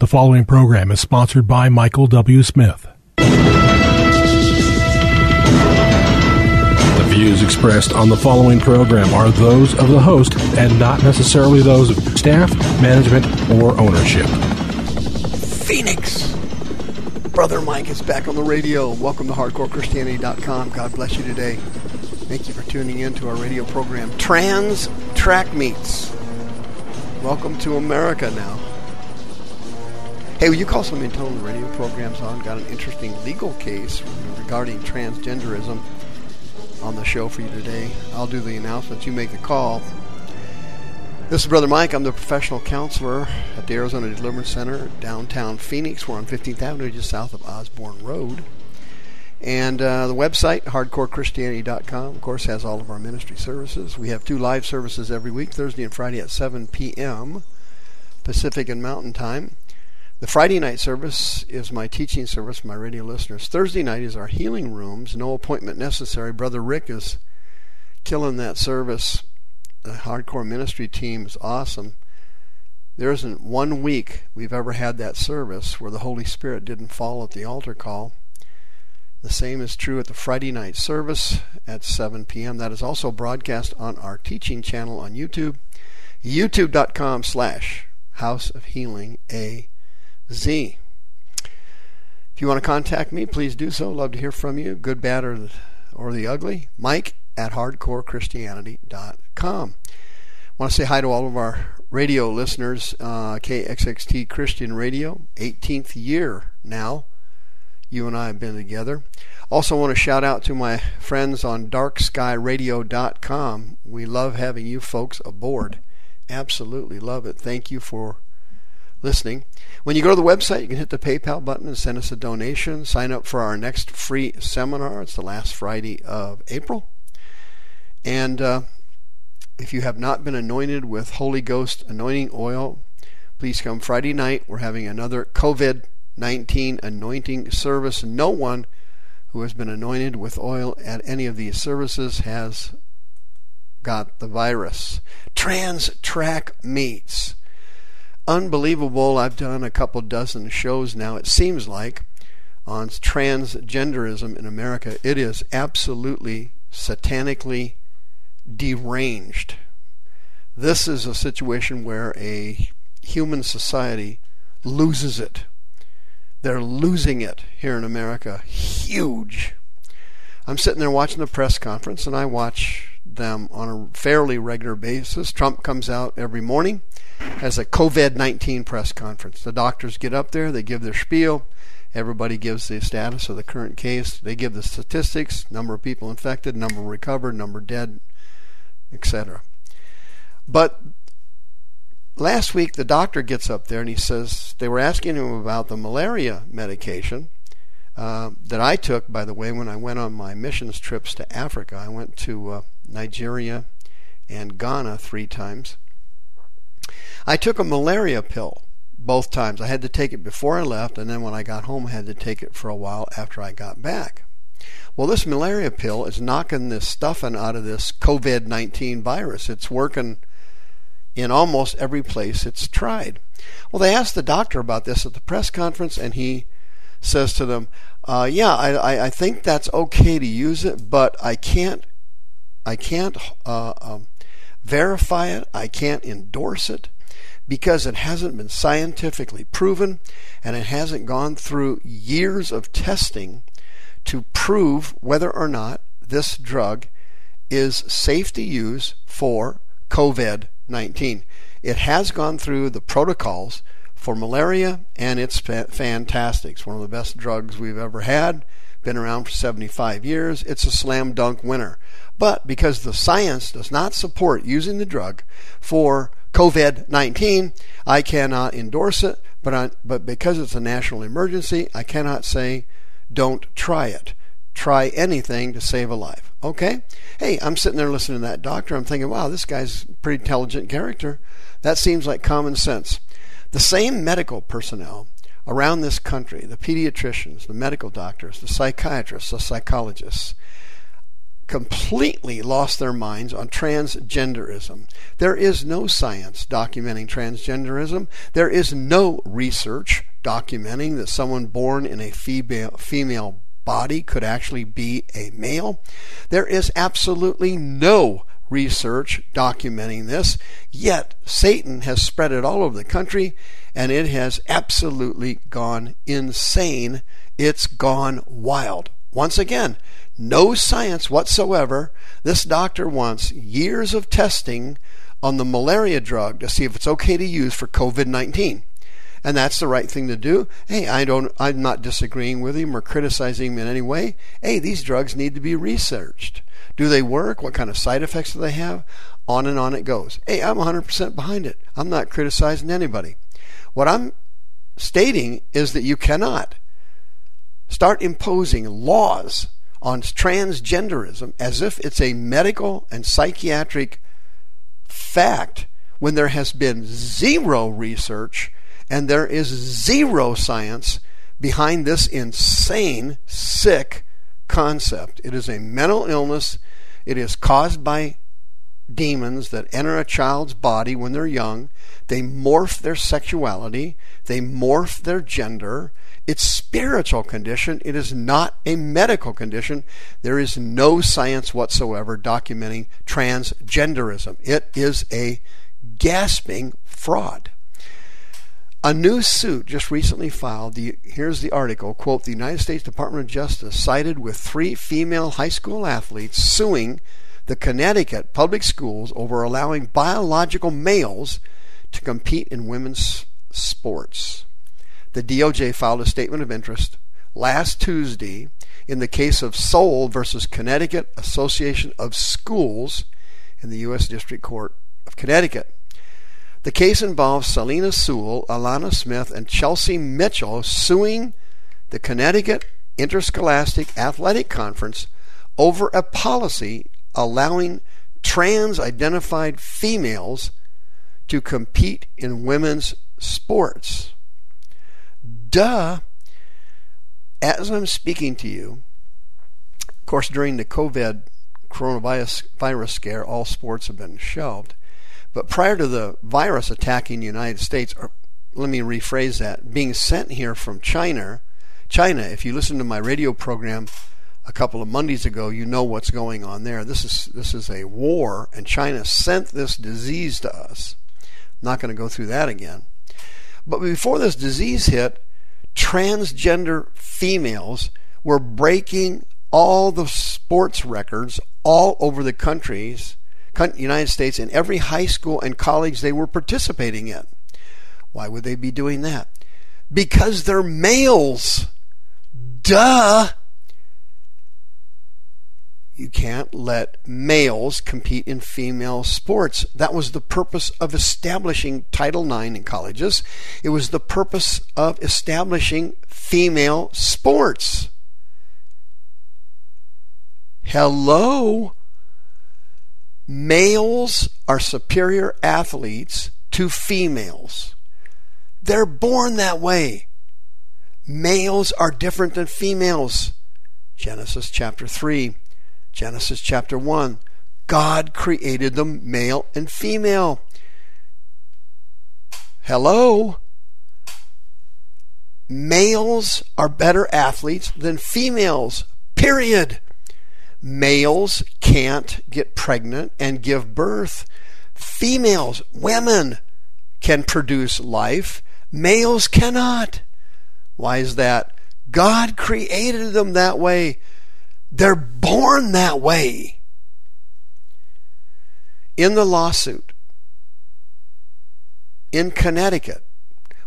The following program is sponsored by Michael W. Smith. The views expressed on the following program are those of the host and not necessarily those of staff, management, or ownership. Phoenix. Brother Mike is back on the radio. Welcome to HardcoreChristianity.com. God bless you today. Thank you for tuning in to our radio program, Trans Track Meets. Welcome to America now. Hey, will you call some internal radio programs on? Got an interesting legal case regarding transgenderism on the show for you today. I'll do the announcements. You make the call. This is Brother Mike. I'm the professional counselor at the Arizona Deliverance Center, downtown Phoenix. We're on 15th Avenue, just south of Osborn Road. And uh, the website, hardcorechristianity.com, of course, has all of our ministry services. We have two live services every week, Thursday and Friday at 7 p.m. Pacific and Mountain Time. The Friday night service is my teaching service for my radio listeners. Thursday night is our healing rooms, no appointment necessary. Brother Rick is killing that service. The hardcore ministry team is awesome. There isn't one week we've ever had that service where the Holy Spirit didn't fall at the altar call. The same is true at the Friday night service at 7 p.m. That is also broadcast on our teaching channel on YouTube, youtube.com slash House of Healing A Z. If you want to contact me, please do so. Love to hear from you, good, bad, or the, or the ugly. Mike at hardcorechristianity.com. Want to say hi to all of our radio listeners, uh, KXXT Christian Radio, 18th year now. You and I have been together. Also, want to shout out to my friends on darkskyradio.com. We love having you folks aboard. Absolutely love it. Thank you for listening. When you go to the website, you can hit the PayPal button and send us a donation. Sign up for our next free seminar. It's the last Friday of April. And uh, if you have not been anointed with Holy Ghost anointing oil, please come Friday night. We're having another COVID 19 anointing service. No one who has been anointed with oil at any of these services has got the virus. Trans track meets unbelievable. I've done a couple dozen shows now, it seems like, on transgenderism in America. It is absolutely satanically deranged. This is a situation where a human society loses it. They're losing it here in America. Huge. I'm sitting there watching the press conference, and I watch them on a fairly regular basis. Trump comes out every morning has a COVID 19 press conference. The doctors get up there, they give their spiel. Everybody gives the status of the current case. They give the statistics, number of people infected, number recovered, number dead, etc. But last week, the doctor gets up there and he says they were asking him about the malaria medication uh, that I took, by the way, when I went on my missions trips to Africa. I went to uh, Nigeria and Ghana three times. I took a malaria pill both times. I had to take it before I left, and then when I got home, I had to take it for a while after I got back. Well, this malaria pill is knocking this stuffing out of this COVID 19 virus. It's working in almost every place it's tried. Well, they asked the doctor about this at the press conference, and he says to them, uh, "Yeah, I, I, think that's okay to use it, but I can't, I can't uh, um, verify it. I can't endorse it because it hasn't been scientifically proven and it hasn't gone through years of testing to prove whether or not this drug is safe to use for COVID 19. It has gone through the protocols for malaria and it's fantastic. It's one of the best drugs we've ever had. Been around for 75 years. It's a slam dunk winner. But because the science does not support using the drug for COVID 19. I cannot endorse it, but, I, but because it's a national emergency, I cannot say don't try it. Try anything to save a life. Okay? Hey, I'm sitting there listening to that doctor. I'm thinking, wow, this guy's pretty intelligent character. That seems like common sense. The same medical personnel around this country, the pediatricians, the medical doctors, the psychiatrists, the psychologists, completely lost their minds on transgenderism. There is no science documenting transgenderism. There is no research documenting that someone born in a female, female body could actually be a male. There is absolutely no research documenting this, yet Satan has spread it all over the country and it has absolutely gone insane. It's gone wild. Once again, no science whatsoever. This doctor wants years of testing on the malaria drug to see if it's okay to use for COVID 19 and that's the right thing to do. Hey, I don't I'm not disagreeing with him or criticizing him in any way. Hey, these drugs need to be researched. Do they work? What kind of side effects do they have? On and on it goes. Hey, I'm 100% behind it. I'm not criticizing anybody. What I'm stating is that you cannot start imposing laws on transgenderism as if it's a medical and psychiatric fact when there has been zero research and there is zero science behind this insane, sick concept. It is a mental illness. It is caused by demons that enter a child's body when they're young. They morph their sexuality, they morph their gender. It's spiritual condition. It is not a medical condition. There is no science whatsoever documenting transgenderism. It is a gasping fraud. A new suit just recently filed, the, here's the article, quote, the United States Department of Justice sided with three female high school athletes suing the Connecticut public schools over allowing biological males to compete in women's sports. The DOJ filed a statement of interest last Tuesday in the case of Soule versus Connecticut Association of Schools in the U.S. District Court of Connecticut. The case involves Selina Soule, Alanna Smith, and Chelsea Mitchell suing the Connecticut Interscholastic Athletic Conference over a policy allowing trans identified females to compete in women's sports. Duh. As I'm speaking to you, of course, during the COVID coronavirus virus scare, all sports have been shelved. But prior to the virus attacking the United States, or let me rephrase that, being sent here from China, China, if you listen to my radio program a couple of Mondays ago, you know what's going on there. This is this is a war, and China sent this disease to us. I'm not going to go through that again. But before this disease hit, transgender females were breaking all the sports records all over the countries United States in every high school and college they were participating in. Why would they be doing that? Because they're males. Duh. You can't let males compete in female sports. That was the purpose of establishing Title IX in colleges. It was the purpose of establishing female sports. Hello? Males are superior athletes to females. They're born that way. Males are different than females. Genesis chapter 3, Genesis chapter 1. God created them male and female. Hello? Males are better athletes than females. Period. Males can't get pregnant and give birth. Females, women, can produce life. Males cannot. Why is that? God created them that way. They're born that way. In the lawsuit in Connecticut,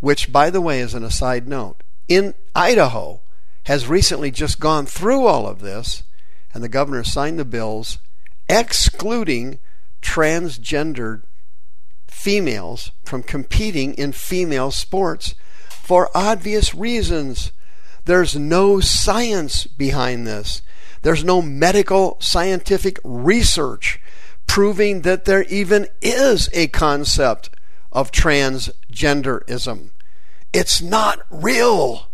which, by the way, is an aside note, in Idaho, has recently just gone through all of this and the governor signed the bills excluding transgendered females from competing in female sports for obvious reasons. There's no science behind this. There's no medical scientific research proving that there even is a concept of transgenderism. It's not real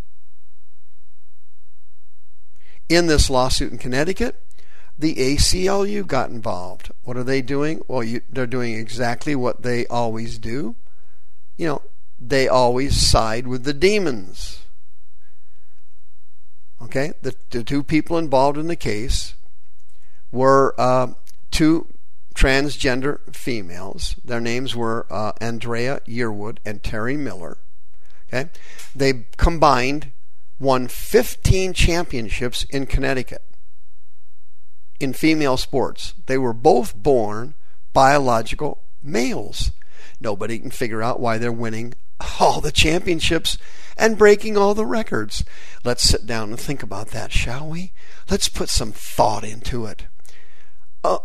in this lawsuit in Connecticut, the ACLU got involved. What are they doing? Well, you, they're doing exactly what they always do. You know, they always side with the demons. Okay, the, the two people involved in the case were uh, two transgender females. Their names were uh, Andraya Yearwood and Terry Miller. Okay, they combined won 15 championships in Connecticut in female sports. They were both born biological males. Nobody can figure out why they're winning all the championships and breaking all the records. Let's sit down and think about that, shall we? Let's put some thought into it. Uh,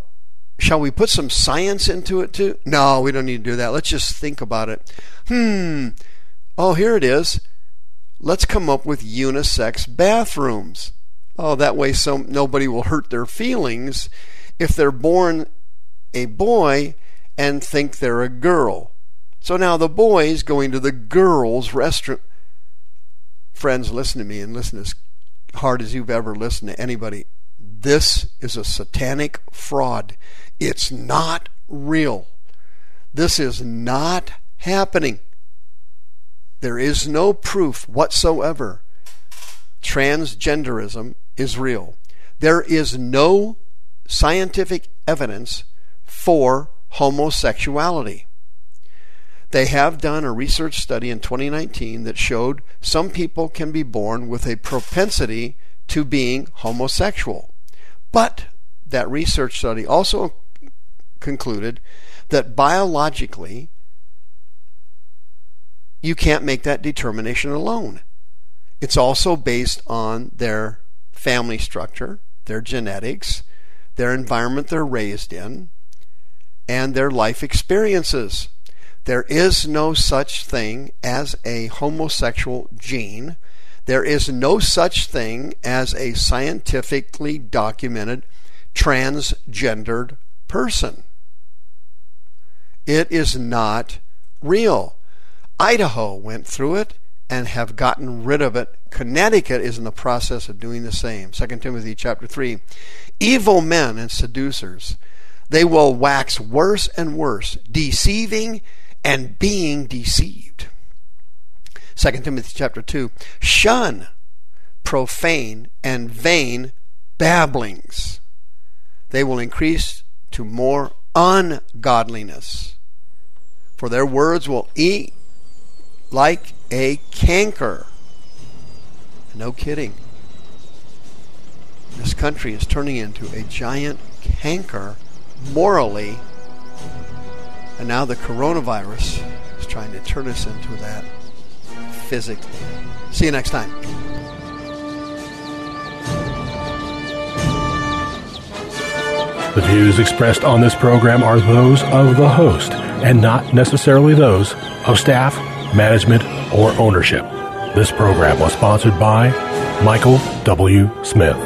shall we put some science into it too? No, we don't need to do that. Let's just think about it. Hmm. Oh, here it is. Let's come up with unisex bathrooms. Oh, that way some nobody will hurt their feelings if they're born a boy and think they're a girl. So now the boys going to the girls' restaurant. Friends, listen to me and listen as hard as you've ever listened to anybody. This is a satanic fraud. It's not real. This is not happening. There is no proof whatsoever transgenderism is real. There is no scientific evidence for homosexuality. They have done a research study in 2019 that showed some people can be born with a propensity to being homosexual. But that research study also concluded that biologically you can't make that determination alone. It's also based on their family structure, their genetics, their environment they're raised in, and their life experiences. There is no such thing as a homosexual gene. There is no such thing as a scientifically documented transgendered person. It is not real. Idaho went through it and have gotten rid of it. Connecticut is in the process of doing the same. 2 Timothy chapter 3. Evil men and seducers, they will wax worse and worse, deceiving and being deceived. 2 Timothy chapter 2. Shun profane and vain babblings. They will increase to more ungodliness. For their words will eat like a canker. No kidding. This country is turning into a giant canker morally. And now the coronavirus is trying to turn us into that physically. See you next time. The views expressed on this program are those of the host and not necessarily those of staff management, or ownership. This program was sponsored by Michael W. Smith.